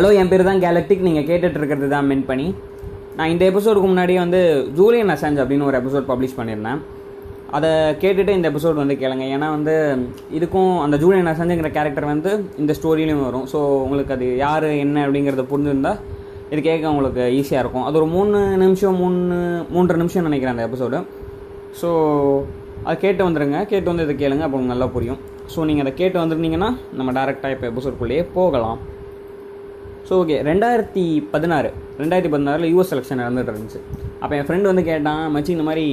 Hello என் பேர் தான் galactic நீங்கள் கேட்டுட்டு இருக்கிறது தான் மென் பண்ணி நான் இந்த எபிசோடுக்கு முன்னாடியே வந்து ஜூலியன் அசாஞ்ச் அப்படின்னு ஒரு எபிசோட் பப்ளிஷ் பண்ணியிருந்தேன். அதை கேட்டுட்டு இந்த எபிசோட் வந்து கேளுங்க. ஏன்னா வந்து இதுக்கும் அந்த ஜூலியன் அசாஞ்சுங்கிற கேரக்டர் வந்து இந்த ஸ்டோரியிலையும் வரும். ஸோ உங்களுக்கு அது யார் என்ன அப்படிங்கிறத புரிஞ்சிருந்தால் இது கேட்க உங்களுக்கு ஈஸியாக இருக்கும். அது ஒரு மூணு நிமிஷம் மூணு மூன்றரை நிமிஷம் நினைக்கிறேன் அந்த எபிசோடு ஸோ அதை கேட்டு வந்துடுங்க கேட்டு வந்து இதை கேளுங்க அப்போ உங்களுக்கு நல்லா புரியும். ஸோ நீங்கள் அதை கேட்டு வந்துருந்தீங்கன்னா நம்ம டேரெக்டாக இப்போ எபிசோட்குள்ளேயே போகலாம். ஸோ ஓகே ரெண்டாயிரத்தி பதினாறு ரெண்டாயிரத்தி பதினாறில் யூஎஸ் எலெக்ஷன் நடந்துட்டு இருந்துச்சு அப்போ என் ஃப்ரெண்டு வந்து கேட்டான் மச்சி இந்த மாதிரி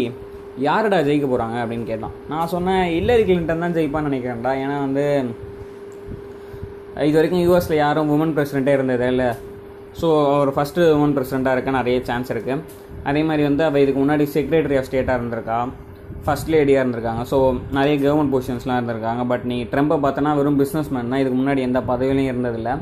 யாருடா ஜெயிக்க போகிறாங்க அப்படின்னு கேட்டான். நான் சொன்னேன் இல்லரி கிளின்டன் தான் ஜெயிப்பான்னு நினைக்கிறேன்டா. ஏன்னா வந்து இது வரைக்கும் யூஎஸில் யாரும் உமன் பிரசிடெண்ட்டே இருந்ததே இல்லை. ஸோ அவர் ஃபஸ்ட்டு உமன் பிரசிடெண்ட்டாக இருக்க நிறைய சான்ஸ் இருக்குது அதே மாதிரி வந்து அவள் இதுக்கு முன்னாடி செக்ரட்டரி ஆஃப் ஸ்டேட்டாக இருந்திருக்கா. ஃபஸ்ட் லேடியாக இருந்திருக்காங்க. ஸோ நிறைய கவர்மெண்ட் பொசிஷன்ஸ்லாம் இருந்திருக்காங்க. பட் நீ ட்ரம்ப்பை பார்த்தோன்னா வெறும் பிஸ்னஸ் மேன் தான். இதுக்கு முன்னாடி எந்த பதவியிலையும் இருந்ததில்லை.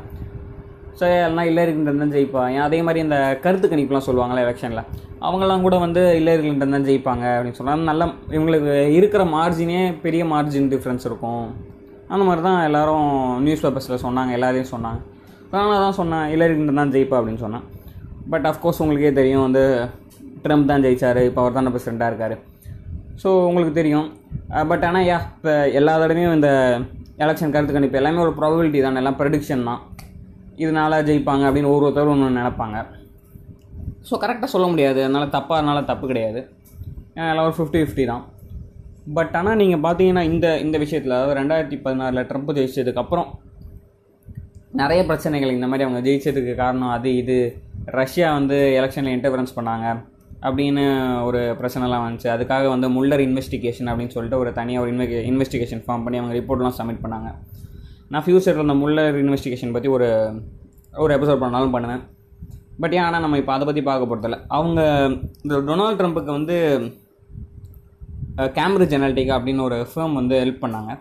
ஸோ எல்லாம் இல்லை கிளின்டன் தான் ஜெயிப்பாங்க அதே மாதிரி இந்த கருத்து கணிப்புலாம் சொல்லுவாங்களே எலெக்ஷனில் அவங்கெல்லாம் கூட வந்து இல்லை கிளின்டன் தான் ஜெயிப்பாங்க அப்படின்னு சொன்னால் நல்ல இவங்களுக்கு இருக்கிற மார்ஜினே பெரிய மார்ஜின் டிஃப்ரென்ஸ் இருக்கும். அந்த மாதிரி தான் எல்லாரும் நியூஸ் பேப்பர்ஸில் சொன்னாங்க எல்லாரையும் சொன்னாங்க. நான் தான் சொன்னேன் இல்லை கிளின்டன் தான் ஜெயிப்பா அப்படின்னு சொன்னேன். பட் அஃப்கோர்ஸ் உங்களுக்கே தெரியும் வந்து ட்ரம்ப் தான் ஜெயிச்சார் இப்போ அவர் தானே பிரசிடெண்ட்டாக இருக்கார். ஸோ உங்களுக்கு தெரியும். பட் ஆனால் யா இப்போ எல்லா தடவையும் இந்த எலெக்ஷன் கருத்து கணிப்பு எல்லாமே ஒரு ப்ராபபிலிட்டி தான் எல்லாம் ப்ரெடிக்ஷன் தான். இதனால் ஜெயிப்பாங்க அப்படின்னு ஒருத்தரும் ஒன்று நினைப்பாங்க. ஸோ கரெக்டாக சொல்ல முடியாது. அதனால் தப்பாக அதனால் தப்பு கிடையாது. எல்லாம் ஒரு ஃபிஃப்டி ஃபிஃப்டி தான். பட் ஆனால் நீங்கள் பார்த்தீங்கன்னா இந்த இந்த விஷயத்தில் அதாவது ரெண்டாயிரத்தி பதினாறில் ட்ரம்ப் ஜெயிச்சதுக்கப்புறம் நிறைய பிரச்சனைகள் இந்த மாதிரி அவங்க ஜெயிச்சதுக்கு காரணம் அது இது. ரஷ்யா வந்து எலெக்ஷனில் இன்டர்ஃபரன்ஸ் பண்ணாங்க அப்படின்னு ஒரு பிரச்சனைலாம் வந்துச்சு. அதுக்காக வந்து முல்லர் இன்வெஸ்டிகேஷன் அப்படின்னு சொல்லிட்டு ஒரு தனியாக ஒரு இன்வெ இன்வெஸ்டிகேஷன் ஃபார்ம் பண்ணி அவங்க ரிப்போர்ட்லாம் சப்மிட் பண்ணாங்க. நான் ஃபியூச்சரில் அந்த முல்லர் இன்வெஸ்டிகேஷன் பற்றி ஒரு ஒரு எபிசோட் பண்ணாலும் பண்ணுவேன். பட் ஏன் ஆனால் நம்ம இப்போ அதை பற்றி பார்க்க போகிறதில்ல அவங்க இந்த டொனால்ட் ட்ரம்ப்புக்கு வந்து கேம்பிரிட்ஜ் அனாலிட்டிகா அப்படின்னு ஒரு ஃபேம் வந்து ஹெல்ப் பண்ணாங்க.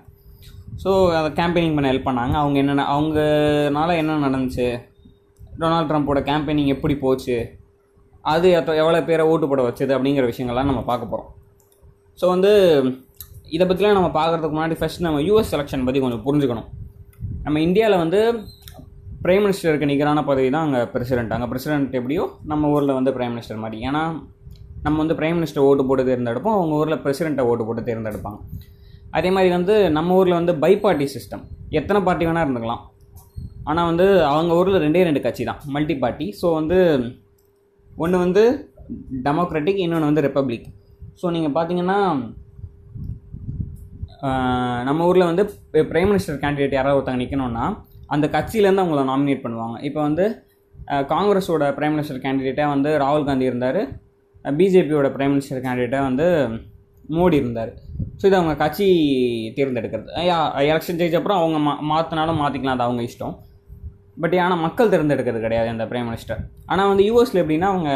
ஸோ அதை கேம்பெயினிங் பண்ண ஹெல்ப் பண்ணாங்க. அவங்க என்னென்ன அவங்கனால என்ன நடந்துச்சு? டொனால்ட் ட்ரம்ப்போட கேம்பெயினிங் எப்படி போச்சு? அது எவ்வளோ பேரை ஓட்டு போட வச்சது அப்படிங்கிற விஷயங்கள்லாம் நம்ம பார்க்க போகிறோம் ஸோ வந்து இதை பற்றிலாம் நம்ம பார்க்குறதுக்கு முன்னாடி ஃபஸ்ட் நம்ம யூஎஸ் செலெக்ஷன் பற்றி கொஞ்சம் புரிஞ்சுக்கணும். நம்ம இந்தியாவில் வந்து பிரைம் மினிஸ்டருக்கு நிகரான பதவி தான் அங்கே பிரசிடென்ட் அங்கே பிரசிடென்ட் எப்படியோ நம்ம ஊரில் வந்து பிரைம் மினிஸ்டர் மாதிரி. ஏன்னா நம்ம வந்து பிரைம் மினிஸ்டர் ஓட்டு போட்டு தேர்ந்தெடுப்போம் அவங்க ஊரில் பிரசிடெண்ட்டை ஓட்டு போட்டு தேர்ந்தெடுப்பாங்க. அதே மாதிரி வந்து நம்ம ஊரில் வந்து பை பார்ட்டி சிஸ்டம் எத்தனை பார்ட்டி வேணால் இருந்துக்கலாம். ஆனால் வந்து அவங்க ஊரில் ரெண்டே ரெண்டு கட்சி தான் மல்டி பார்ட்டி ஸோ வந்து ஒன்று வந்து டெமோக்ராட்டிக் இன்னொன்று வந்து ரிப்பப்ளிக் ஸோ நீங்கள் பார்த்தீங்கன்னா நம்ம ஊரில் வந்து பிரைம் மினிஸ்டர் கேண்டிடேட் யாராவது ஒருத்தங்க நிற்கணும்னா அந்த கட்சியிலேருந்து அவங்கள நாமினேட் பண்ணுவாங்க. இப்போ வந்து காங்கிரஸோட பிரைம் மினிஸ்டர் கேண்டிடேட்டாக வந்து ராகுல் காந்தி இருந்தார். பிஜேபியோட பிரைம் மினிஸ்டர் கேண்டிடேட்டாக வந்து மோடி இருந்தார். ஸோ இது அவங்க கட்சி தேர்ந்தெடுக்கிறது. எலெக்ஷன் ஜெயிச்ச அப்புறம் அவங்க மா மாற்றினாலும் மாற்றிக்கலாம் அது அவங்க இஷ்டம். பட் ஆனால் மக்கள் தேர்ந்தெடுக்கிறது கிடையாது அந்த பிரைம் மினிஸ்டர் ஆனால் வந்து யூஎஸில் எப்படின்னா அவங்க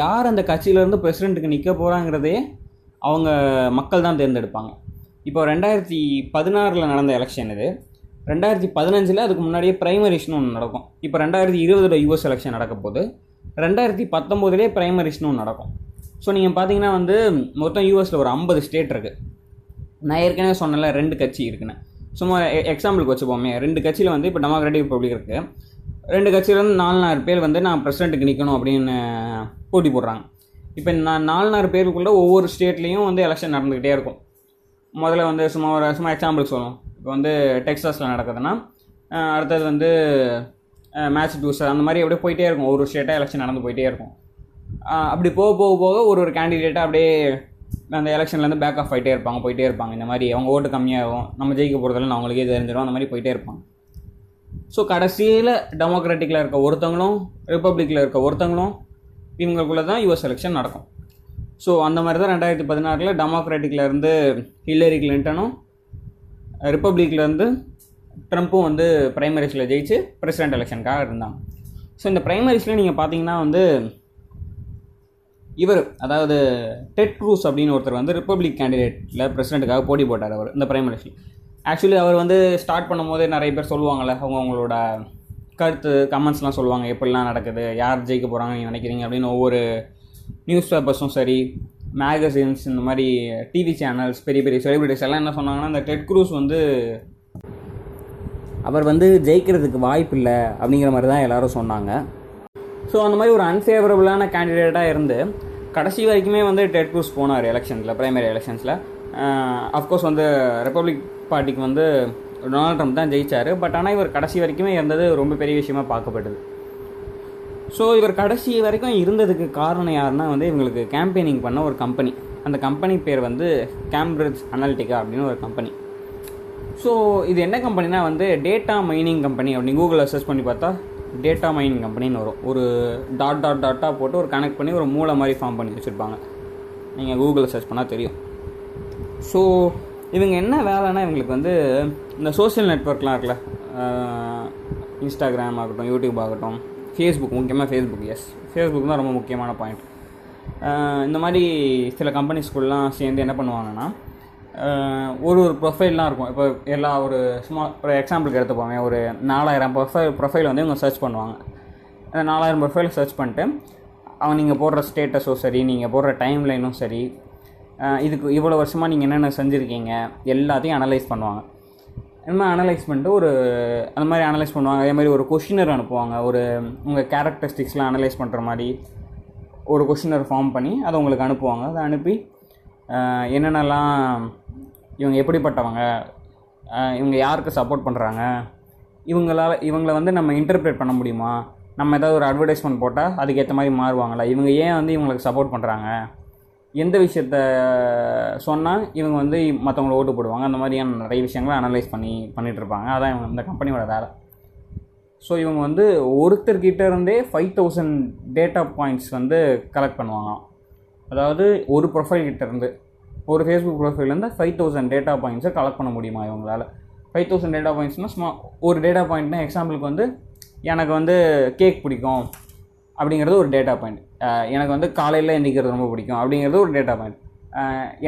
யார் அந்த கட்சியிலேருந்து பிரசிடெண்ட்டுக்கு நிற்க போகிறாங்கிறதே அவங்க மக்கள் தான் தேர்ந்தெடுப்பாங்க. இப்போ ரெண்டாயிரத்தி பதினாறில் நடந்த எலெக்ஷன் இது. ரெண்டாயிரத்தி பதினஞ்சில் அதுக்கு முன்னாடியே ப்ரைமரிஸ்னு ஒன்று நடக்கும். இப்போ ரெண்டாயிரத்தி இருபதில் யூஎஸ் எலெக்ஷன் நடக்க போது ரெண்டாயிரத்தி பத்தொம்போதுலேயே ப்ரைமரிஸ்னு ஒன்று நடக்கும். ஸோ நீங்கள் பார்த்தீங்கன்னா வந்து மொத்தம் யூஎஸில் ஒரு ஐம்பது ஸ்டேட் இருக்குது நான் ஏற்கனவே சொன்னல ரெண்டு கட்சி இருக்குன்னு. சும்மா எக்ஸாம்பிளுக்கு வச்சுப்போமே. ரெண்டு கட்சியில் வந்து இப்போ டெமோக்ராட்டிக் ரிப்பப்ளிக் இருக்குது ரெண்டு கட்சியிலேருந்து நாலு நாலு பேர் வந்து நான் பிரசிடெண்ட்டுக்கு நிற்கணும் அப்படின்னு போட்டி போடுறாங்க. இப்போ நான் நாலு நாலு பேருக்குள்ளே ஒவ்வொரு ஸ்டேட்லேயும் வந்து எலெக்ஷன் நடந்துக்கிட்டே இருக்கும். முதல்ல வந்து சும்மா ஒரு சும்மா எக்ஸாம்பிள் சொல்லுவோம். இப்போ வந்து டெக்ஸாஸில் நடக்குதுன்னா அடுத்தது வந்து மேட்ச் டூஸ் அந்த மாதிரி அப்படியே போயிட்டே இருக்கும். ஒரு ஸ்டேட்டாக எலெக்ஷன் நடந்து போயிட்டே இருக்கும். அப்படி போக போக போக ஒரு ஒரு கேண்டிடேட்டாக அப்படியே அந்த எலெக்ஷன்லேருந்து பேக் ஆஃப் ஆகிட்டே இருப்பாங்க போயிட்டே இருப்பாங்க. இந்த மாதிரி அவங்க ஓட்டு கம்மியாகும் நம்ம ஜெயிக்க போகிறதில்ல அவங்களுக்கே தெரிஞ்சிடும். அந்த மாதிரி போயிட்டே இருப்பாங்க. ஸோ கடைசியில் டெமோக்ராட்டிக்கில் இருக்க ஒருத்தவங்களும் ரிப்பப்ளிக்கில் இருக்க ஒருத்தவங்களும் இவங்களுக்குள்ளே தான் யூஎஸ் எலெக்ஷன் நடக்கும். ஸோ அந்த மாதிரி தான் ரெண்டாயிரத்தி பதினாறில் டெமோக்ராட்டிக்கில் இருந்து ஹில்லரி கிளின்டனும் ரிப்பப்ளிக்லேருந்து ட்ரம்ப்பும் வந்து ப்ரைமரிஸில் ஜெயிச்சு பிரசிடென்ட் எலெக்ஷனுக்காக இருந்தாங்க. ஸோ இந்த ப்ரைமரிஸில் நீங்கள் பார்த்தீங்கன்னா வந்து இவர் அதாவது டெட் க்ரூஸ் அப்படின்னு ஒருத்தர் வந்து ரிப்பப்ளிக் கேண்டிடேட்டில் பிரசிடென்ட்டுக்காக போட்டி போட்டார் அவர் இந்த ப்ரைமரிஸில் ஆக்சுவலி அவர் வந்து ஸ்டார்ட் பண்ணும்போதே நிறைய பேர் சொல்லுவாங்கள்ல அவங்க அவங்களோட கருத்து கமெண்ட்ஸ்லாம் சொல்லுவாங்க எப்படிலாம் நடக்குது யார் ஜெயிக்க போகிறாங்க நீங்கள் நினைக்கிறீங்க அப்படின்னு ஒவ்வொரு நியூஸ் பேப்பர்ஸும் சரி மேகசின்ஸ் இந்த மாதிரி டிவி சேனல்ஸ் பெரிய பெரிய செலிபிரிட்டிஸ் எல்லாம் என்ன சொன்னாங்கன்னா இந்த டெட் க்ரூஸ் வந்து அவர் வந்து ஜெயிக்கிறதுக்கு வாய்ப்பு இல்லை அப்படிங்கிற மாதிரி தான் எல்லோரும் சொன்னாங்க. ஸோ அந்த மாதிரி ஒரு அன்ஃபேவரபுளான கேண்டிடேட்டாக இருந்து கடைசி வரைக்குமே வந்து டெட் க்ரூஸ் போனார் எலெக்ஷன்ஸில் ப்ரைமரி எலெக்ஷன்ஸில் அஃப்கோர்ஸ் வந்து ரிப்பப்ளிக் பார்ட்டிக்கு வந்து டொனால்ட் ட்ரம்ப் தான் ஜெயிச்சார். பட் ஆனால் இவர் கடைசி வரைக்குமே இருந்தது ரொம்ப பெரிய விஷயமா பார்க்கப்பட்டது. ஸோ இவர் கடைசி வரைக்கும் இருந்ததுக்கு காரணம் யாருன்னா வந்து இவங்களுக்கு கேம்பெயினிங் பண்ண ஒரு கம்பெனி அந்த கம்பெனி பேர் வந்து கேம்பிரிட்ஜ் அனாலிட்டிகா அப்படின்னு ஒரு கம்பெனி ஸோ இது என்ன கம்பெனினா வந்து டேட்டா மைனிங் கம்பெனி அப்படின்னு கூகுளில் சர்ச் பண்ணி பார்த்தா டேட்டா மைனிங் கம்பெனின்னு வரும். ஒரு டாட் டாட் டாட்டாக போட்டு ஒரு கனெக்ட் பண்ணி ஒரு மூளை மாதிரி ஃபார்ம் பண்ணி வச்சுருப்பாங்க. நீங்கள் கூகுளில் சர்ச் பண்ணால் தெரியும். ஸோ இவங்க என்ன வேலைன்னா இவங்களுக்கு வந்து இந்த சோஷியல் நெட்ஒர்க்லாம் இருக்குல்ல இன்ஸ்டாகிராம் ஆகட்டும் யூடியூப் ஆகட்டும் ஃபேஸ்புக் முக்கியமாக ஃபேஸ்புக் எஸ் ஃபேஸ்புக் தான் ரொம்ப முக்கியமான பாயிண்ட் இந்த மாதிரி சில கம்பெனிஸ்குள்ளெலாம் சேர்ந்து என்ன பண்ணுவாங்கன்னா ஒரு ஒரு ப்ரொஃபைல்லாம் இருக்கும். இப்போ எல்லா ஒரு சும்மா ஒரு எக்ஸாம்பிளுக்கு எடுத்துப்போமே. ஒரு நாலாயிரம் ப்ரொஃபைல் ப்ரொஃபைல் வந்து இவங்க சர்ச் பண்ணுவாங்க. அந்த நாலாயிரம் ப்ரொஃபைல் சர்ச் பண்ணிட்டு அவன் நீங்கள் போடுற ஸ்டேட்டஸும் சரி நீங்கள் போடுற டைம் லைனும் சரி இதுக்கு இவ்வளோ வருஷமாக நீங்கள் என்னென்ன செஞ்சுருக்கீங்க எல்லாத்தையும் அனலைஸ் பண்ணுவாங்க. இந்த மாதிரி அனலைஸ் பண்ணிட்டு ஒரு அந்த மாதிரி அனலைஸ் பண்ணுவாங்க. அதே மாதிரி ஒரு கொஷினர் அனுப்புவாங்க. ஒரு உங்கள் கேரக்டரிஸ்டிக்ஸ்லாம் அனலைஸ் பண்ணுற மாதிரி ஒரு கொஷினர் ஃபார்ம் பண்ணி அதை உங்களுக்கு அனுப்புவாங்க. அதை அனுப்பி என்னென்னலாம் இவங்க எப்படிப்பட்டவங்க இவங்க யாருக்கு சப்போர்ட் பண்ணுறாங்க இவங்களால் இவங்களை வந்து நம்ம இன்டர்பிரேட் பண்ண முடியுமா? நம்ம ஏதாவது ஒரு அட்வர்டைஸ்மெண்ட் போட்டால் அதுக்கேற்ற மாதிரி மாறுவாங்களா? இவங்க ஏன் வந்து இவங்களுக்கு சப்போர்ட் பண்ணுறாங்க எந்த விஷயத்த சொன்னால் இவங்க வந்து மற்றவங்கள ஓட்டு போடுவாங்க. அந்த மாதிரியான நிறைய விஷயங்களை அனலைஸ் பண்ணி பண்ணிகிட்டு இருப்பாங்க அதான் இவங்க இந்த கம்பெனியோட வேலை. ஸோ இவங்க வந்து ஒருத்தர்கிட்ட இருந்தே ஃபைவ் தௌசண்ட் டேட்டா பாயிண்ட்ஸ் வந்து கலெக்ட் பண்ணுவாங்க அதாவது ஒரு ப்ரொஃபைல் கிட்டேருந்து ஒரு ஃபேஸ்புக் ப்ரொஃபைல்லேருந்து ஃபைவ் தௌசண்ட் டேட்டா பாயிண்ட்ஸை கலெக்ட் பண்ண முடியுமா இவங்களால்? ஃபைவ் தௌசண்ட் டேட்டா பாயிண்ட்ஸ்னால் சும்மா ஒரு டேட்டா பாயிண்ட்னா எக்ஸாம்பிளுக்கு வந்து எனக்கு வந்து கேக் பிடிக்கும் அப்படிங்கிறது ஒரு டேட்டா பாயிண்ட் எனக்கு வந்து காலையில் எந்திக்கிறது ரொம்ப பிடிக்கும். அப்படிங்கிறது ஒரு டேட்டா பாயிண்ட்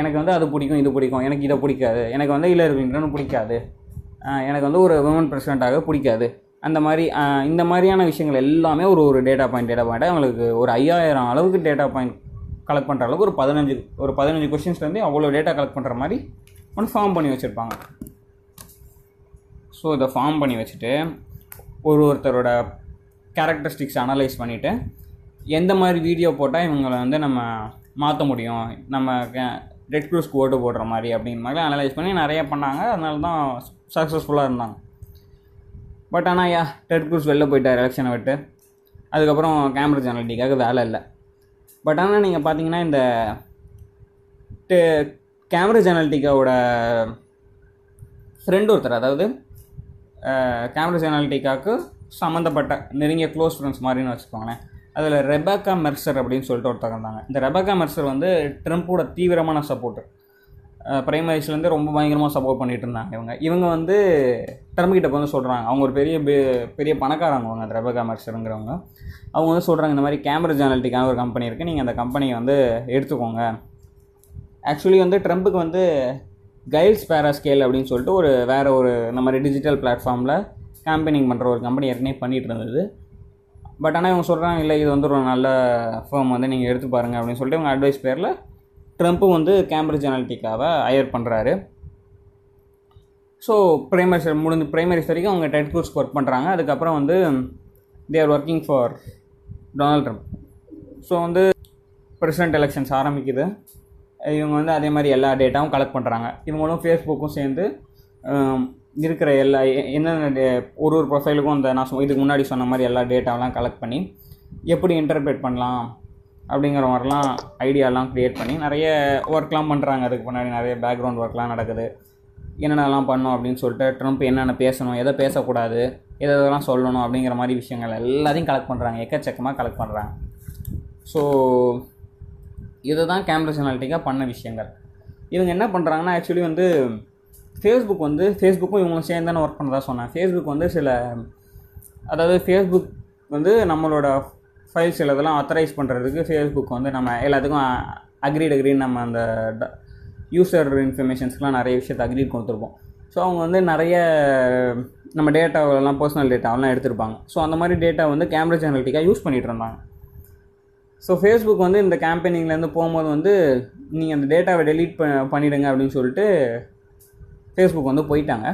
எனக்கு வந்து அது பிடிக்கும் இது பிடிக்கும். எனக்கு இதை பிடிக்காது. எனக்கு வந்து இல்லை இருக்கிறன்னு பிடிக்காது. எனக்கு வந்து ஒரு விமன் பிரசிடெண்ட்டாக பிடிக்காது. அந்த மாதிரி இந்த மாதிரியான விஷயங்கள் எல்லாமே ஒரு ஒரு டேட்டா பாயிண்ட் டேட்டா பாயிண்ட்டாக அவங்களுக்கு ஒரு ஐயாயிரம் அளவுக்கு டேட்டா பாயிண்ட் கலெக்ட் பண்ணுற அளவுக்கு ஒரு பதினஞ்சு ஒரு பதினஞ்சு கொஷின்ஸ்லேருந்து அவ்வளோ டேட்டா கலெக்ட் பண்ணுற மாதிரி ஒன்று ஃபார்ம் பண்ணி வச்சுருப்பாங்க. ஸோ இதை ஃபார்ம் பண்ணி வச்சுட்டு ஒரு ஒருத்தரோட கேரக்டரிஸ்டிக்ஸ் அனலைஸ் பண்ணிவிட்டு எந்த மாதிரி வீடியோ போட்டால் இவங்களை வந்து நம்ம மாற்ற முடியும்? நம்ம ரெட் க்ரூஸ்க்கு ஓட்டு போடுற மாதிரி அப்படின்னு மாதிரி அனலைஸ் பண்ணி நிறைய பண்ணாங்க. அதனால தான் சக்ஸஸ்ஃபுல்லாக இருந்தாங்க. பட் ஆனால் யா டெட் க்ரூஸ் வெளில போயிட்டார் எலெக்ஷனை விட்டு. அதுக்கப்புறம் கேம்பிரிட்ஜ் அனாலிட்டிக்காக வேலை இல்லை. பட் ஆனால் நீங்கள் பார்த்தீங்கன்னா இந்த கேம்பிரிட்ஜ் அனாலிட்டிக்காவோட ஃப்ரெண்ட் ஒருத்தர் அதாவது கேம்பிரிட்ஜ் அனாலிட்டிக்காவுக்கு சம்மந்தப்பட்ட நெருங்கிய க்ளோஸ் ஃப்ரெண்ட்ஸ் மாதிரின்னு வச்சுக்கோங்களேன். அதில் ரெபாக்கா மெர்சர் அப்படின்னு சொல்லிட்டு ஒருத்தங்க இருந்தாங்க. இந்த ரெபாக்கா மெர்சர் வந்து ட்ரம்ப்போட தீவிரமான சப்போர்ட் பிரைமரிஸ்லேருந்து ரொம்ப பயங்கரமாக சப்போர்ட் பண்ணிகிட்டு இருந்தாங்க இவங்க. இவங்க வந்து ட்ரம்ப் கிட்ட வந்து சொல்கிறாங்க அவங்க ஒரு பெரிய பெரிய பணக்காரங்க அவங்க அந்த ரெபகா மெர்சருங்கிறவங்க. அவங்க வந்து சொல்கிறாங்க இந்த மாதிரி கேமரா ஜேர்னலிட்டிக்கான ஒரு கம்பெனி இருக்குது நீங்கள் அந்த கம்பெனியை வந்து எடுத்துக்கோங்க. ஆக்சுவலி வந்து ட்ரம்ப்புக்கு வந்து கைல்ஸ் பேராஸ்கேல் அப்படின்னு சொல்லிட்டு ஒரு வேறு ஒரு இந்த மாதிரி டிஜிட்டல் பிளாட்ஃபார்மில் கேம்பெயினிங் பண்ணுற ஒரு கம்பெனி ஏற்கனவே பண்ணிகிட்டு இருந்தது. பட் ஆனால் இவங்க சொல்கிறாங்க இல்லை இது வந்து ஒரு நல்ல ஃபேம் வந்து நீங்கள் எடுத்து பாருங்கள் அப்படின்னு சொல்லிட்டு இவங்க அட்வைஸ் பேரில் ட்ரம்ப்பும் வந்து கேம்பிரிட்ஜ் அனாலிட்டிக்காவை ஹையர் பண்ணுறாரு ஸோ ப்ரைமரி முடிஞ்சு ப்ரைமரிஸ் வரைக்கும் அவங்க டெட் கோர்ஸ்க்கு ஒர்க் பண்ணுறாங்க அதுக்கப்புறம் வந்து they are working for Donald Trump so வந்து பிரசிடென்ட் எலெக்ஷன்ஸ் ஆரம்பிக்குது. இவங்க வந்து அதே மாதிரி எல்லா டேட்டாவும் கலெக்ட் பண்ணுறாங்க இவங்களும் ஃபேஸ்புக்கும் சேர்ந்து um, இருக்கிற எல்லா என்னென்ன ஒரு ஒரு ப்ரொஃபைலுக்கும் அந்த நான் இதுக்கு முன்னாடி சொன்ன மாதிரி எல்லா டேட்டாவெலாம் கலெக்ட் பண்ணி எப்படி இன்டர்பிரேட் பண்ணலாம் அப்படிங்கிற மாதிரிலாம் ஐடியாலாம் க்ரியேட் பண்ணி நிறைய ஒர்க்லாம் பண்ணுறாங்க அதுக்கு முன்னாடி நிறைய பேக்ரவுண்ட் ஒர்க்லாம் நடக்குது. என்னென்னலாம் பண்ணோம் அப்படின்னு சொல்லிட்டு ட்ரம்ப் என்னென்ன பேசணும் எதை பேசக்கூடாது எதை எதெல்லாம் சொல்லணும் அப்படிங்கிற மாதிரி விஷயங்கள் எல்லாத்தையும் கலெக்ட் பண்ணுறாங்க எக்கச்சக்கமாக கலெக்ட் பண்ணுறாங்க ஸோ இதுதான் கேம்பிரிட்ஜ் அனாலிட்டிக்காக பண்ண விஷயங்கள். இவங்க என்ன பண்ணுறாங்கன்னா ஆக்சுவலி வந்து ஃபேஸ்புக் வந்து ஃபேஸ்புக்கும் இவங்களும் சேர்ந்து தானே ஒர்க் பண்ணதா சொன்னேன். ஃபேஸ்புக் வந்து சில அதாவது ஃபேஸ்புக் வந்து நம்மளோட ஃபைல்ஸ் சில இதெல்லாம் அத்தரைஸ் பண்ணுறதுக்கு ஃபேஸ்புக் வந்து நம்ம எல்லாத்துக்கும் அக்ரீட் அக்ரீட் நம்ம அந்த யூசர் இன்ஃபர்மேஷன்ஸ்க்கெலாம் நிறைய விஷயத்தை அக்ரீட் கொடுத்துருப்போம். ஸோ அவங்க வந்து நிறைய நம்ம டேட்டாவெல்லாம் பர்சனல் டேட்டாவெல்லாம் எடுத்திருப்பாங்க. ஸோ அந்த மாதிரி டேட்டா வந்து கேம்பிரிட்ஜ் அனலிட்டிக்காக யூஸ் பண்ணிகிட்டு இருந்தாங்க. ஸோ ஃபேஸ்புக் வந்து இந்த கேம்பெயினிங்லேருந்து போகும்போது வந்து நீங்கள் அந்த டேட்டாவை டெலீட் ப பண்ணிவிடுங்க அப்படின்னு சொல்லிட்டு ஃபேஸ்புக் வந்து போயிட்டாங்க.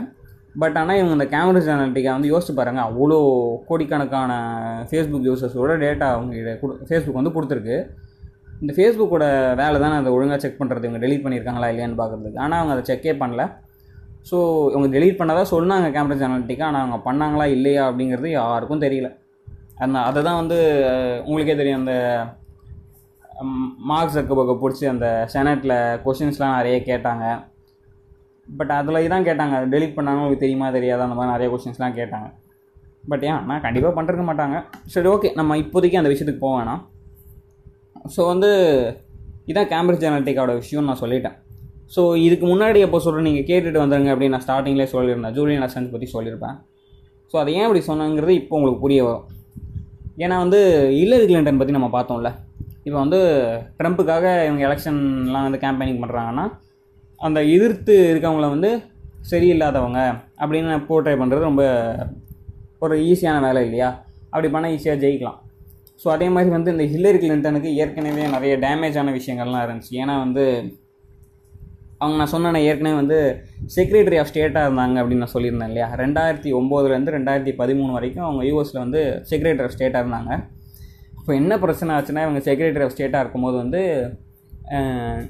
பட் ஆனால் இவங்க இந்த கேம்பிரிட்ஜ் அனாலிட்டிக்கா வந்து யோசிச்சு பாருங்கள் அவ்வளோ கோடிக்கணக்கான ஃபேஸ்புக் யூசர்ஸோட டேட்டா அவங்க கொடு ஃபேஸ்புக் வந்து கொடுத்துருக்கு. இந்த ஃபேஸ்புக்கோட வேலை தானே அதை ஒழுங்காக செக் பண்ணுறது இவங்க டெலீட் பண்ணியிருக்காங்களா இல்லையான்னு பார்க்குறதுக்கு. ஆனால் அவங்க அதை செக்கே பண்ணல. ஸோ இவங்க டெலீட் பண்ணதா சொன்னாங்க கேம்பிரிட்ஜ் அனாலிட்டிக்கா ஆனால் அவங்க பண்ணாங்களா இல்லையா அப்படிங்கிறது யாருக்கும் தெரியல. அந்த அதை தான் வந்து உங்களுக்கே தெரியும் அந்த மார்க் ஜக்கபர்கை பிடிச்சி அந்த செனட்டில் கொஷின்ஸ்லாம் நிறைய கேட்டாங்க. பட் அதில் இதான் கேட்டாங்க. அது டெலிட் பண்ணாங்க உங்களுக்கு தெரியுமா தெரியாதா? அந்த மாதிரி நிறைய கொஷின்ஸ்லாம் கேட்டாங்க. பட் ஏன்? நான் கண்டிப்பாக பண்ணிருக்க மாட்டாங்க. சரி ஓகே நம்ம இப்போதைக்கு அந்த விஷயத்துக்கு போக வேணாம். ஸோ வந்து இதான் கேம்பிரிட்ஜ் அனாலிட்டிக்காவோட விஷயம்னு நான் சொல்லிட்டேன். ஸோ இதுக்கு முன்னாடி எப்போ சொல்கிறேன் நீங்கள் கேட்டுட்டு வந்துருங்க அப்படின்னு நான் ஸ்டார்டிங்லேயே சொல்லியிருந்தேன். ஜூலியன் அசன்ஸ் பற்றி சொல்லியிருப்பேன். ஸோ அதை ஏன் அப்படி சொன்னாங்கிறது இப்போ உங்களுக்கு புரிய வரும். ஏன்னா வந்து இல்லரி கிளின்டன் பற்றி நம்ம பார்த்தோம்ல. இப்போ வந்து ட்ரம்ப்புக்காக இவங்க எலெக்ஷன்லாம் வந்து கேம்பெயினிங் பண்ணுறாங்கன்னா அந்த எதிர்த்து இருக்கவங்கள வந்து சரியில்லாதவங்க அப்படின்னு போர்ட்ரை பண்ணுறது ரொம்ப ஒரு ஈஸியான வேலை இல்லையா? அப்படி பண்ணால் ஈஸியாக ஜெயிக்கலாம். ஸோ அதே மாதிரி வந்து இந்த ஹில்லரி கிளின்டனுக்கு ஏற்கனவே நிறைய டேமேஜான விஷயங்கள்லாம் இருந்துச்சு. ஏன்னா வந்து அவங்க நான் சொன்னேன் ஏற்கனவே வந்து செக்ரட்டரி ஆஃப் ஸ்டேட்டாக இருந்தாங்க அப்படின்னு நான் சொல்லியிருந்தேன் இல்லையா? ரெண்டாயிரத்தி ஒம்போதுலேருந்து ரெண்டாயிரத்தி பதிமூணு வரைக்கும் அவங்க யூஎஸில் வந்து செக்ரட்டரி ஆஃப் ஸ்டேட்டாக இருந்தாங்க. இப்போ என்ன பிரச்சனை ஆச்சுன்னா இவங்க செக்ரட்டரி ஆஃப் ஸ்டேட்டாக இருக்கும்போது வந்து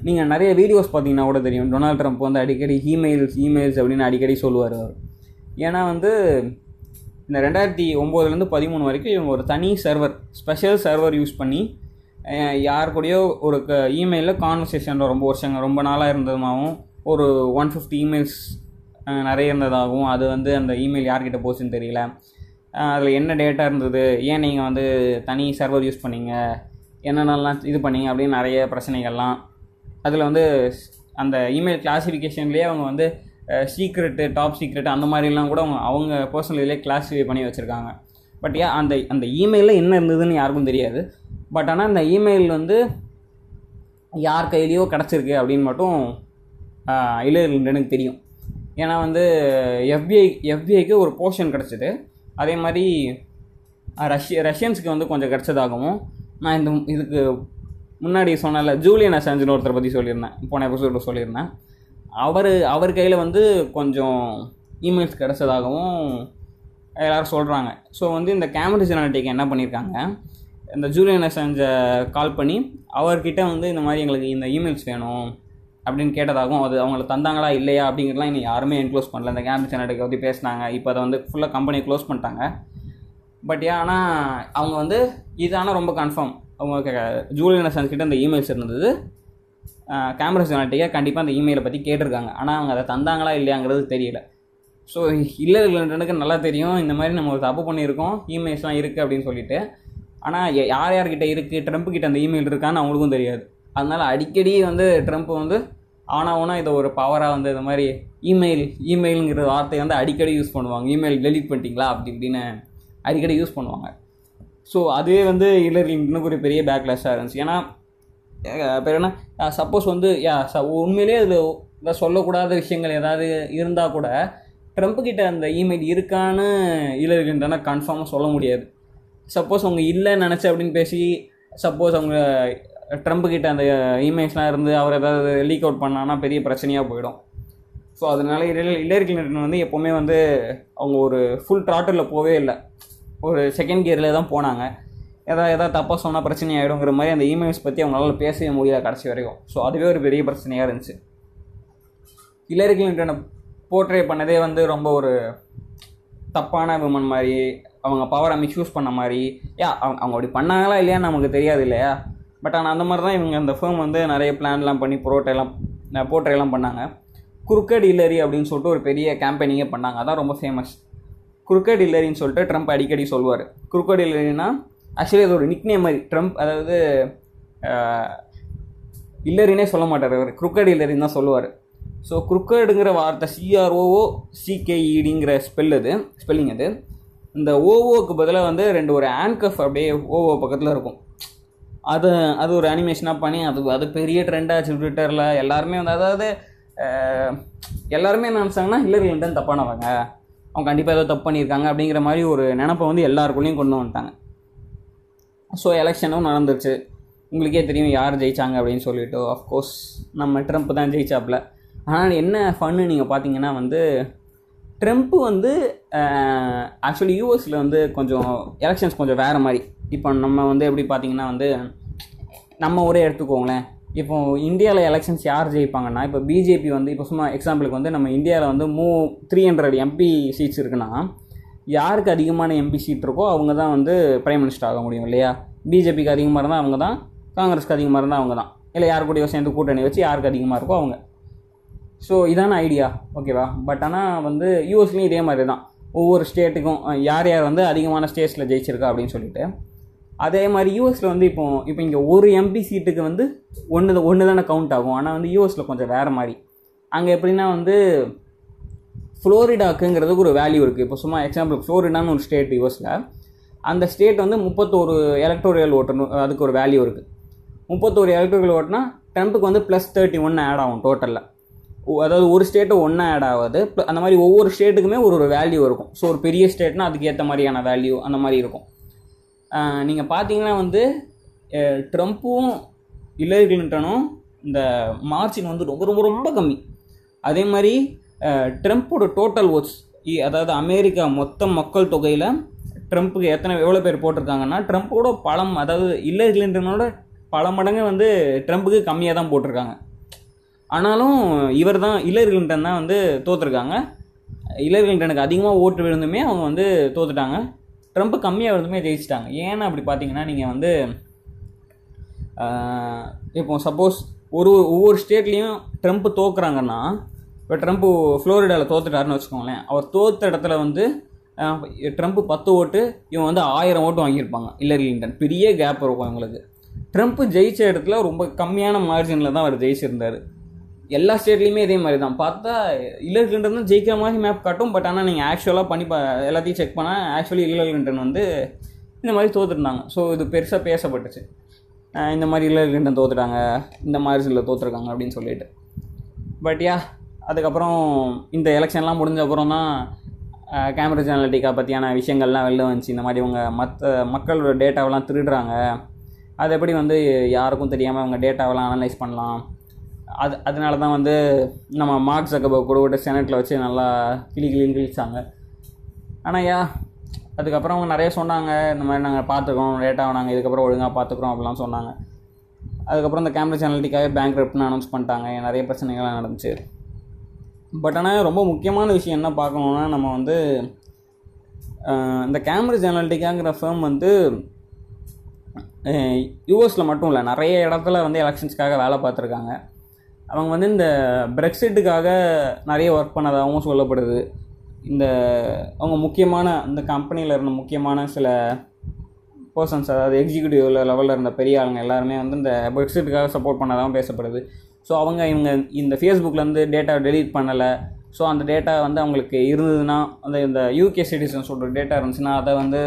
நீங்கள் நிறைய வீடியோஸ் பார்த்தீங்கன்னா கூட தெரியும். டொனால்ட் ட்ரம்ப் வந்து அடிக்கடி இமெயில்ஸ் இமெயில்ஸ் அப்படின்னு அடிக்கடி சொல்லுவார் அவர். ஏன்னா வந்து இந்த ரெண்டாயிரத்தி ஒம்போதுலேருந்து பதிமூணு வரைக்கும் இவங்க ஒரு தனி சர்வர் ஸ்பெஷல் சர்வர் யூஸ் பண்ணி யார் கூடயோ ஒரு க இமெயிலில் கான்வர்சேஷனில் ரொம்ப வருஷங்க ரொம்ப நாளாக இருந்ததுமாகவும் ஒரு ஒன் ஃபிஃப்டி இமெயில்ஸ் நிறைய இருந்ததாகவும் அது வந்து அந்த இமெயில் யார்கிட்ட போச்சுன்னு தெரியல. அதில் என்ன டேட்டா இருந்தது? ஏன் நீங்கள் வந்து தனி சர்வர் யூஸ் பண்ணீங்க? என்னென்னலாம் இது பண்ணீங்க அப்படின்னு நிறைய பிரச்சனைகள்லாம். அதில் வந்து அந்த இமெயில் கிளாசிஃபிகேஷன்லேயே அவங்க வந்து சீக்ரெட்டு டாப் சீக்ரெட் அந்த மாதிரிலாம் கூட அவங்க அவங்க பர்சனல் இதிலே கிளாஸிஃபை பண்ணி வச்சுருக்காங்க. பட் ஏன் அந்த அந்த இமெயிலில் என்ன இருந்ததுன்னு யாருக்கும் தெரியாது. பட் ஆனால் அந்த இமெயில் வந்து யார் கையிலையோ கிடச்சிருக்கு அப்படின்னு மட்டும் இல்லைன்னு தெரியும். ஏன்னா வந்து எஃபிஐ எஃபிஐக்கு ஒரு போர்ஷன் கிடச்சிது. அதே மாதிரி ரஷ்ய ரஷ்யன்ஸுக்கு வந்து கொஞ்சம் கிடச்சதாகவும் நான் இந்த இதுக்கு முன்னாடி சொன்னல ஜூலியன் அசாஞ்சின்னு ஒருத்தரை பற்றி சொல்லியிருந்தேன். போன எபிசோடில் சொல்லியிருந்தேன். அவர் அவர் கையில் வந்து கொஞ்சம் இமெயில்ஸ் கிடச்சதாகவும் எல்லோரும் சொல்கிறாங்க ஸோ வந்து இந்த கேம்பரிஜ் ஜெனாலிட்டிக்கு என்ன பண்ணியிருக்காங்க இந்த ஜூலியன் அசாஞ்சை கால் பண்ணி அவர்கிட்ட வந்து இந்த மாதிரி எங்களுக்கு இந்த இமெயில்ஸ் வேணும் அப்படின்னு கேட்டதாகவும் அது அவங்கள தந்தாங்களா இல்லையா அப்படிங்கிறதுலாம் இன்னும் யாருமே என்க்ளோஸ் பண்ணல. இந்த கேம்பரிஜ் அனாலிட்டிக்கை பற்றி பேசினாங்க. இப்போ அதை வந்து ஃபுல்லாக கம்பெனி க்ளோஸ் பண்ணிட்டாங்க. பட் ஏன் ஆனால் அவங்க வந்து இது ஆனால் ரொம்ப கன்ஃபார்ம் அவங்க ஜூலியன் அசாஞ்ச் கிட்ட இந்த இமெயில்ஸ் இருந்தது. கேமரா அனாலிட்டிக்காக கண்டிப்பாக அந்த இமெயிலை பற்றி கேட்டிருக்காங்க. ஆனால் அவங்க அதை தந்தாங்களா இல்லையாங்கிறது தெரியல. ஸோ இல்லை எனக்கு நல்லா தெரியும். இந்த மாதிரி நம்ம ஒரு தப்பு பண்ணியிருக்கோம். இமெயில்ஸ்லாம் இருக்குது அப்படின்னு சொல்லிட்டு. ஆனால் யார் யார்கிட்ட இருக்குது ட்ரம்ப் கிட்ட அந்த இமெயில் இருக்கான்னு அவங்களுக்கும் தெரியாது. அதனால் அடிக்கடி வந்து ட்ரம்ப் வந்து ஆனால் ஓனா இதை ஒரு பவராக வந்து இந்த மாதிரி இமெயில் இமெயிலுங்கிற வார்த்தையை வந்து அடிக்கடி யூஸ் பண்ணுவாங்க. இமெயில் டெலிட் பண்ணிட்டீங்களா? அப்படி இப்படின்னு அடிக்கடி யூஸ் பண்ணுவாங்க. ஸோ அதுவே வந்து இல்லர் இன்னும் ஒரு பெரிய பேக்லாஷாக இருந்துச்சு. ஏன்னா பேர் என்ன? சப்போஸ் வந்து யா ச உண்மையிலேயே அது இந்த சொல்லக்கூடாத விஷயங்கள் ஏதாவது இருந்தால் கூட ட்ரம்ப் கிட்ட அந்த இமெயில் இருக்கான்னு இல்லைன்னா கன்ஃபார்மாக சொல்ல முடியாது. சப்போஸ் அவங்க இல்லைன்னு நினச்சி அப்படின்னு பேசி சப்போஸ் அவங்க ட்ரம்ப் கிட்ட அந்த இமெயில்ஸ்லாம் இருந்து அவர் ஏதாவது லீக் அவுட் பண்ணான்னா பெரிய பிரச்சனையாக போயிடும். ஸோ அதனால இல்லரி கிளின்டன் வந்து எப்போவுமே வந்து அவங்க ஒரு ஃபுல் ட்ராட்டரில் போவே இல்லை. ஒரு செகண்ட் கியரில் தான் போனாங்க. ஏதாவது ஏதாவது தப்பாக சொன்னால் பிரச்சனை ஆகிடுங்கிற மாதிரி அந்த இமெயில்ஸ் பற்றி அவங்களால பேசவே முடியல கடைசி வரைக்கும். ஸோ அதுவே ஒரு பெரிய பிரச்சனையாக இருந்துச்சு. ஹிலரி கிளின்டனை போர்ட்ரே பண்ணதே வந்து ரொம்ப ஒரு தப்பான விமன் மாதிரி அவங்க பவரை மிஸ்யூஸ் பண்ண மாதிரி. யா அவங்க அவங்க அப்படி பண்ணாங்களா இல்லையா நமக்கு தெரியாது இல்லையா? பட் ஆனால் அந்த மாதிரி தான் இவங்க அந்த ஃபேம் வந்து நிறைய பிளான்லாம் பண்ணி புரோட்டையெல்லாம் போர்ட்ரேலாம் பண்ணாங்க. குறுக்கட் இல்லரி அப்படின்னு சொல்லிட்டு ஒரு பெரிய கேம்பெயினிங்கே பண்ணாங்க. அதான் ரொம்ப ஃபேமஸ் குறுக்கட் இல்லரின்னு சொல்லிட்டு ட்ரம்ப் அடிக்கடி சொல்லுவார் குறுக்கட் இல்லரின்னா ஆக்சுவலி அது ஒரு நிக்னேம் மாதிரி ட்ரம்ப் அதாவது இல்லரினே சொல்ல மாட்டார் அவர். குறுக்கட் இல்லரின்னு தான் சொல்லுவார். ஸோ குறுக்கடுங்கிற வார்த்தை சிஆர்ஓஓ சிகேஇடிங்கிற ஸ்பெல் அது ஸ்பெல்லிங் அது. இந்த ஓஓக்கு பதிலாக வந்து ரெண்டு ஒரு ஆன்கஃப் அப்படியே ஓஓ பக்கத்தில் இருக்கும். அது அது ஒரு அனிமேஷனாக பண்ணி அது அது பெரிய ட்ரெண்டாச்சு ட்விட்டரில் எல்லாருமே வந்து அதாவது எல்லாருமே என்ன நினச்சாங்கன்னா ஹில்லரி கிளின்டன் தப்பானவங்க அவங்க கண்டிப்பாக ஏதோ தப்பு பண்ணியிருக்காங்க அப்படிங்கிற மாதிரி ஒரு நினப்பை வந்து எல்லாருக்குள்ளேயும் கொண்டு வந்துட்டாங்க. ஸோ எலெக்ஷனும் நடந்துருச்சு. உங்களுக்கே தெரியும் யார் ஜெயித்தாங்க அப்படின்னு சொல்லிட்டு. ஆஃப்கோர்ஸ் நம்ம ட்ரம்ப் தான் ஜெயிச்சாப்புல. ஆனால் என்ன ஃபன்னு நீங்கள் பார்த்தீங்கன்னா வந்து ட்ரம்ப் வந்து ஆக்சுவலி யூஎஸில் வந்து கொஞ்சம் எலெக்ஷன்ஸ் கொஞ்சம் வேறு மாதிரி. இப்போ நம்ம வந்து எப்படி பார்த்தீங்கன்னா வந்து நம்ம ஒரே எடுத்துக்கோங்களேன். இப்போ இந்தியாவில் எலெக்ஷன்ஸ் யார் ஜெயிப்பாங்கன்னா இப்போ பிஜேபி வந்து இப்போ சும்மா எக்ஸாம்பிளுக்கு வந்து நம்ம இந்தியாவில் வந்து மூ த்ரீ ஹண்ட்ரட் எம்பி சீட்ஸ் இருக்குன்னா யாருக்கு அதிகமான எம்பி சீட் இருக்கோ அவங்க தான் வந்து பிரைம் மினிஸ்டர் ஆக முடியும் இல்லையா? பிஜேபிக்கு அதிகமாக இருந்தால் அவங்க தான் காங்கிரஸ்க்கு அதிகமாக இருந்தால் அவங்க தான். இல்லை யார் கூடயோ சேர்ந்து கூட்டணி வச்சு யாருக்கு அதிகமாக இருக்கோ அவங்க. ஸோ இதான ஐடியா ஓகேவா பட் ஆனால் வந்து யூஎஸ்லேயும் இதே மாதிரி தான் ஒவ்வொரு ஸ்டேட்டுக்கும் யார் யார் வந்து அதிகமான ஸ்டேட்ஸில் ஜெயிச்சிருக்கா அப்படின்னு சொல்லிட்டு அதே மாதிரி யூஎஸில் வந்து இப்போ இப்போ இங்கே ஒரு எம்பி சீட்டுக்கு வந்து ஒன்று ஒன்று தானே கவுண்ட் ஆகும். ஆனால் வந்து யூஎஸில் கொஞ்சம் வேறு மாதிரி. அங்கே எப்படின்னா வந்து ஃப்ளோரிடாக்குங்கிறதுக்கு ஒரு வேல்யூ இருக்குது இப்போ சும்மா எக்ஸாம்பிள் ஃப்ளோரிடான்னு ஒரு ஸ்டேட் யூஎஸில் அந்த ஸ்டேட் வந்து முப்பத்தோரு எலக்டோரியல் ஓட்டுன்னு அதுக்கு ஒரு வேல்யூ இருக்குது முப்பத்தோரு எலக்டோரியல் ஓட்டுனா ட்ரம்ப்புக்கு வந்து ப்ளஸ் தேர்ட்டி ஒன்று ஆட் ஆகும் டோட்டலில் அதாவது ஒரு ஸ்டேட்டு ஒன்றா ஆட் ஆகாது. அந்த மாதிரி ஒவ்வொரு ஸ்டேட்டுக்குமே ஒரு ஒரு வேல்யூ இருக்கும். ஸோ ஒரு பெரிய ஸ்டேட்னா அதுக்கு ஏற்ற மாதிரியான வேல்யூ அந்த மாதிரி இருக்கும். நீங்கள் பார்த்தீங்கன்னா வந்து ட்ரம்ப்பும் ஹில்லரி கிளின்டனும் இந்த மார்ஜின் வந்து ரொம்ப ரொம்ப ரொம்ப கம்மி. அதே மாதிரி ட்ரம்ப்போட டோட்டல் ஓட்ஸ் அதாவது அமெரிக்கா மொத்த மக்கள் தொகையில் ட்ரம்ப்புக்கு எத்தனை எவ்வளோ பேர் போட்டிருக்காங்கன்னா ட்ரம்ப்போட பலம் அதாவது ஹில்லரி கிளின்டனோட பல மடங்கு வந்து ட்ரம்ப்புக்கு கம்மியாக தான் போட்டிருக்காங்க. ஆனாலும் இவர் தான் ஹில்லரி கிளின்டன் தான் வந்து தோற்றுருக்காங்க ஹில்லரி கிளின்டனுக்கு அதிகமாக ஓட்டு விழுந்துமே அவங்க வந்து தோத்துட்டாங்க. ட்ரம்ப் கம்மியாக வருதுமே ஜெயிச்சிட்டாங்க. ஏன்னா அப்படி பார்த்தீங்கன்னா நீங்கள் வந்து இப்போ சப்போஸ் ஒரு ஒவ்வொரு ஸ்டேட்லேயும் ட்ரம்ப் தோக்குறாங்கன்னா இப்போ ட்ரம்ப்பு ஃப்ளோரிடாவில் தோத்துட்டாருன்னு வச்சுக்கோங்களேன். அவர் தோத்த இடத்துல வந்து ட்ரம்ப்பு ட்ரம்ப் பத்து ஓட்டு இவன் வந்து ஆயிரம் ஓட்டு வாங்கியிருப்பாங்க ஹில்லரி கிளின்டன் பெரிய கேப் இருக்கும் இவங்களுக்கு. ட்ரம்ப் ஜெயிச்ச இடத்துல ரொம்ப கம்மியான மார்ஜினில் தான் அவர் ஜெயிச்சிருந்தார். எல்லா ஸ்டேட்லேயுமே இதே மாதிரி தான் பார்த்தா ஹில்லரி கிளின்டன் தான் ஜெயிக்கிற மாதிரி மேப் காட்டும் பட் ஆனால் நீங்கள் ஆக்சுவலாக பண்ணி பா எல்லாத்தையும் செக் பண்ணால் ஆக்சுவலி ஹில்லரி கிளின்டன் வந்து இந்த மாதிரி தோத்துருந்தாங்க ஸோ இது பெருசாக பேசப்பட்டுச்சு. இந்த மாதிரி இல்லர் கிளின்டன் தோத்துட்டாங்க இந்த மாதிரி சில தோற்றுருக்காங்க அப்படின்னு சொல்லிட்டு. பட் யா அதுக்கப்புறம் இந்த எலெக்ஷன்லாம் முடிஞ்ச அப்புறம் தான் கேம்பிரிட்ஜ் அனலிட்டிக்கா பற்றியான விஷயங்கள்லாம் வெளில வந்துச்சு. இந்த மாதிரி இவங்க மற்ற மக்களோட டேட்டாவெல்லாம் திருடுறாங்க. அது எப்படி வந்து யாருக்கும் தெரியாமல் அவங்க டேட்டாவெல்லாம் அனலைஸ் பண்ணலாம். அது அதனால தான் வந்து நம்ம மார்க் ஜக்கபர்க் கூட விட்டு செனட்டில் வச்சு நல்லா கிளி கிளின்னு கிழிச்சாங்க. ஆனால் யா அதுக்கப்புறம் அவங்க நிறைய சொன்னாங்க இந்த மாதிரி நாங்கள் பார்த்துக்கிறோம் லேட்டாக நாங்கள் இதுக்கப்புறம் ஒழுங்காக பார்த்துக்குறோம் அப்படிலாம் சொன்னாங்க. அதுக்கப்புறம் இந்த கேம்பிரிட்ஜ் அனலிட்டிக்காவே பேங்க் ரெப்ட்னு அனௌன்ஸ் பண்ணிட்டாங்க. நிறைய பிரச்சனைகள்லாம் நடந்துச்சு. பட் ஆனால் ரொம்ப முக்கியமான விஷயம் என்ன பார்க்கணுன்னா நம்ம வந்து இந்த கேம்பிரிட்ஜ் அனலிட்டிக்காங்கிற ஃபேம் வந்து யூஎஸில் மட்டும் இல்லை நிறைய இடத்துல வந்து எலெக்ஷன்ஸ்க்காக வேலை பார்த்துருக்காங்க. அவங்க வந்து இந்த பிரெக்சிட்டுக்காக நிறைய ஒர்க் பண்ணதாகவும் சொல்லப்படுது. இந்த அவங்க முக்கியமான இந்த கம்பெனியில் இருந்த முக்கியமான சில பர்சன்ஸ் அதாவது எக்ஸிக்யூட்டிவ் லெவலில் இருந்த பெரிய ஆளுங்க எல்லாருமே வந்து இந்த பிரெக்சிட்டுக்காக சப்போர்ட் பண்ணதாகவும் பேசப்படுது. ஸோ அவங்க இவங்க இந்த ஃபேஸ்புக்லேருந்து டேட்டா டெலீட் பண்ணலை. ஸோ அந்த டேட்டா வந்து அவங்களுக்கு இருந்ததுன்னா அந்த இந்த யூகே சிட்டிசன்ஸோட டேட்டா இருந்துச்சுன்னா அதை வந்து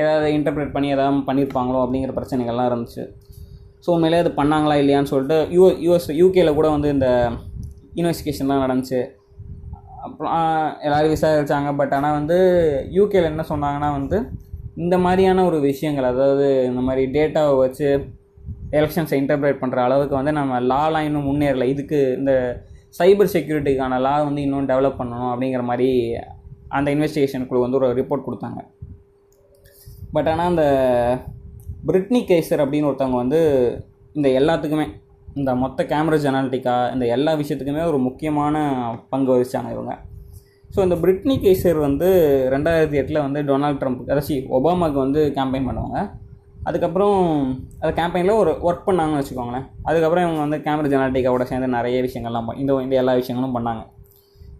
ஏதாவது இன்டர்பிரேட் பண்ணி ஏதாவது பண்ணியிருப்பாங்களோ அப்படிங்கிற பிரச்சனைகள்லாம் இருந்துச்சு. ஸோ உண்மையிலே அது பண்ணாங்களா இல்லையான்னு சொல்லிட்டு யூ யூஎஸ் யூகேல கூட வந்து இந்த இன்வெஸ்டிகேஷன்லாம் நடந்துச்சு. அப்புறம் எல்லோரும் விசாரிச்சாங்க. பட் ஆனால் வந்து யூகேல என்ன சொன்னாங்கன்னா வந்து இந்த மாதிரியான ஒரு விஷயங்கள் அதாவது இந்த மாதிரி டேட்டாவை வச்சு எலெக்ஷன்ஸை இன்டர்பிரேட் பண்ணுற அளவுக்கு வந்து நம்ம லாலாம் இன்னும் முன்னேறல. இதுக்கு இந்த சைபர் செக்யூரிட்டிக்கான லா வந்து இன்னும் டெவலப் பண்ணணும் அப்படிங்கிற மாதிரி அந்த இன்வெஸ்டிகேஷன் குழு வந்து ஒரு ரிப்போர்ட் கொடுத்தாங்க. பட் ஆனால் அந்த பிரிட்னி கேசர் அப்படின்னு ஒருத்தவங்க வந்து இந்த எல்லாத்துக்குமே இந்த மொத்த கேமரா ஜெனாலிட்டிக்கா இந்த எல்லா விஷயத்துக்குமே ஒரு முக்கியமான பங்கு வகிச்சாங்க இவங்க. ஸோ இந்த பிரிட்னி கேசர் வந்து ரெண்டாயிரத்தி எட்டில் வந்து டொனால்ட் ட்ரம்ப் அதாச்சி ஒபாமாவுக்கு வந்து கேம்பெயின் பண்ணுவாங்க. அதுக்கப்புறம் அந்த கேம்பெயினில் ஒரு ஒர்க் பண்ணாங்கன்னு வச்சுக்கோங்களேன். அதுக்கப்புறம் இவங்க வந்து கேமரா ஜெனாலிட்டிக்காவோட சேர்ந்து நிறைய விஷயங்கள்லாம் இந்த இந்த எல்லா விஷயங்களும் பண்ணாங்க.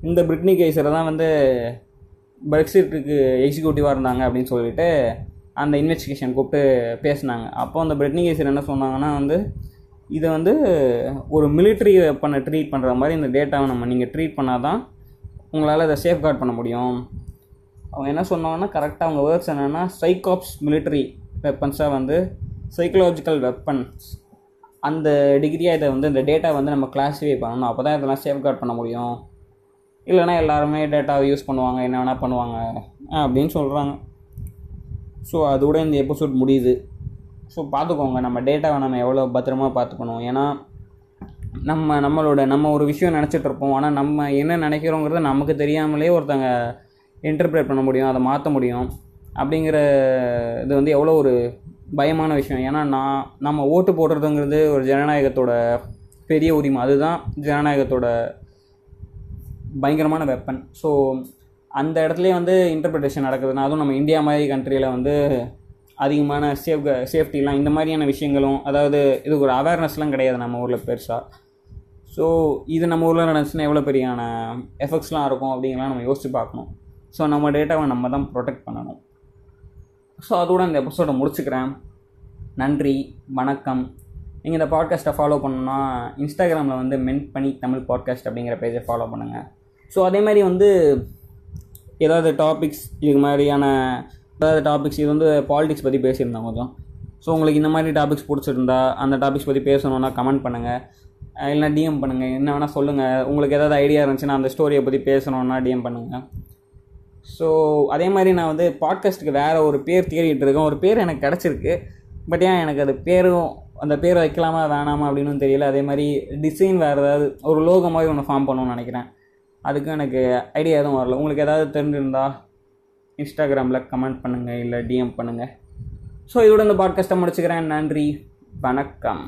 இந்த பிரிட்னி கேசரை தான் வந்து பிரெக்சிட்டுக்கு எக்ஸிக்யூட்டிவாக இருந்தாங்க அப்படின்னு சொல்லிட்டு அந்த இன்வெஸ்டிகேஷன் கூப்பிட்டு பேசினாங்க. அப்போ அந்த பிரிட்னி கேசர் என்ன சொன்னாங்கன்னா வந்து இதை வந்து ஒரு மிலிட்ரி வெப்பனை ட்ரீட் பண்ணுற மாதிரி இந்த டேட்டாவை நம்ம நீங்கள் ட்ரீட் பண்ணால் தான் உங்களால் இதை சேஃப்கார்ட் பண்ண முடியும். அவங்க என்ன சொன்னாங்கன்னா கரெக்டாக அவங்க வேர்ட்ஸ் என்னென்னா சைக்காப்ஸ் மிலிட்ரி வெப்பன்ஸாக வந்து சைக்கலாஜிக்கல் வெப்பன்ஸ் அந்த டிகிரியாக இதை வந்து இந்த டேட்டா வந்து நம்ம கிளாஸிஃபை பண்ணணும். அப்போ தான் இதெல்லாம் சேஃப்கார்ட் பண்ண முடியும். இல்லைன்னா எல்லாருமே டேட்டாவை யூஸ் பண்ணுவாங்க என்ன வேணால் பண்ணுவாங்க அப்படின்னு சொல்கிறாங்க ஸோ அதோட இந்த எபிசோட் முடியுது. ஸோ பார்த்துக்கோங்க. நம்ம டேட்டாவை நம்ம எவ்வளோ பத்திரமா பார்த்துக்கணும். ஏன்னா நம்ம நம்மளோட நம்ம ஒரு விஷயம் நினச்சிட்ருப்போம் ஆனால் நம்ம என்ன நினைக்கிறோங்கிறத நமக்கு தெரியாமலே ஒருத்தங்க இன்டர்பிரேட் பண்ண முடியும் அதை மாற்ற முடியும். அப்படிங்கிற இது வந்து எவ்வளோ ஒரு பயமான விஷயம். ஏன்னா நான் நம்ம ஓட்டு போடுறதுங்கிறது ஒரு ஜனநாயகத்தோட பெரிய உரிமை. அதுதான் ஜனநாயகத்தோட பயங்கரமான வெப்பன் ஸோ அந்த இடத்துலயே வந்து இன்டர்பிரிட்டேஷன் நடக்குதுன்னா அதுவும் நம்ம இந்தியா மாதிரி கண்ட்ரியில் வந்து அதிகமான சேஃப் சேஃப்டிலாம் இந்த மாதிரியான விஷயங்களும் அதாவது இதுக்கு ஒரு அவேர்னஸ்லாம் கிடையாது நம்ம ஊரில் பெருசாக ஸோ இது நம்ம ஊரில் நடந்துச்சுன்னா எவ்வளோ பெரியான எஃபெக்ட்ஸ்லாம் இருக்கும் அப்படிங்கலாம் நம்ம யோசிச்சு பார்க்கணும். ஸோ நம்ம டேட்டாவை நம்ம தான் ப்ரொடெக்ட் பண்ணணும். ஸோ அதோட இந்த எபிசோடை முடிச்சுக்கிறேன். நன்றி வணக்கம். நீங்கள் இந்த பாட்காஸ்ட்டை ஃபாலோ பண்ணணும்னா இன்ஸ்டாகிராமில் வந்து மென்ட் பண்ணி தமிழ் பாட்காஸ்ட் அப்படிங்கிற பேஜை ஃபாலோ பண்ணுங்கள் ஸோ அதே மாதிரி வந்து ஏதாவது டாபிக்ஸ் இது மாதிரியான ஏதாவது டாபிக்ஸ் இது வந்து பாலிடிக்ஸ் பற்றி பேசியிருந்தோம் கொஞ்சம். ஸோ உங்களுக்கு இந்த மாதிரி டாபிக்ஸ் பிடிச்சிருந்தா அந்த டாபிக்ஸ் பற்றி பேசணுன்னா கமெண்ட் பண்ணுங்கள் இல்லைனா டிஎம் பண்ணுங்கள் என்ன வேணால் சொல்லுங்கள் உங்களுக்கு ஏதாவது ஐடியா இருந்துச்சுன்னா அந்த ஸ்டோரியை பற்றி பேசணுன்னா டிஎம் பண்ணுங்கள் ஸோ அதே மாதிரி நான் வந்து பாட்காஸ்ட்டுக்கு வேறு ஒரு பேர் தேடிட்டு இருக்கேன். ஒரு பேர் எனக்கு கிடச்சிருக்கு. பட் ஏன் எனக்கு அது பேரும் அந்த பேர் வைக்கலாமா வேணாமா அப்படின்னு தெரியல. அதே மாதிரி டிசைன் வேறு ஏதாவது ஒரு லோகோ மாதிரி ஒன்று ஃபார்ம் பண்ணணும்னு நினைக்கிறேன். அதுக்கும் எனக்கு ஐடியா எதுவும் வரல. உங்களுக்கு ஏதாவது தெரிஞ்சிருந்தா இன்ஸ்டாகிராமில் கமெண்ட் பண்ணுங்கள் இல்லை டிஎம் பண்ணுங்கள் ஸோ இதோட இந்த பாட்காஸ்ட்டை முடிச்சுக்கிறேன். நன்றி. வணக்கம்.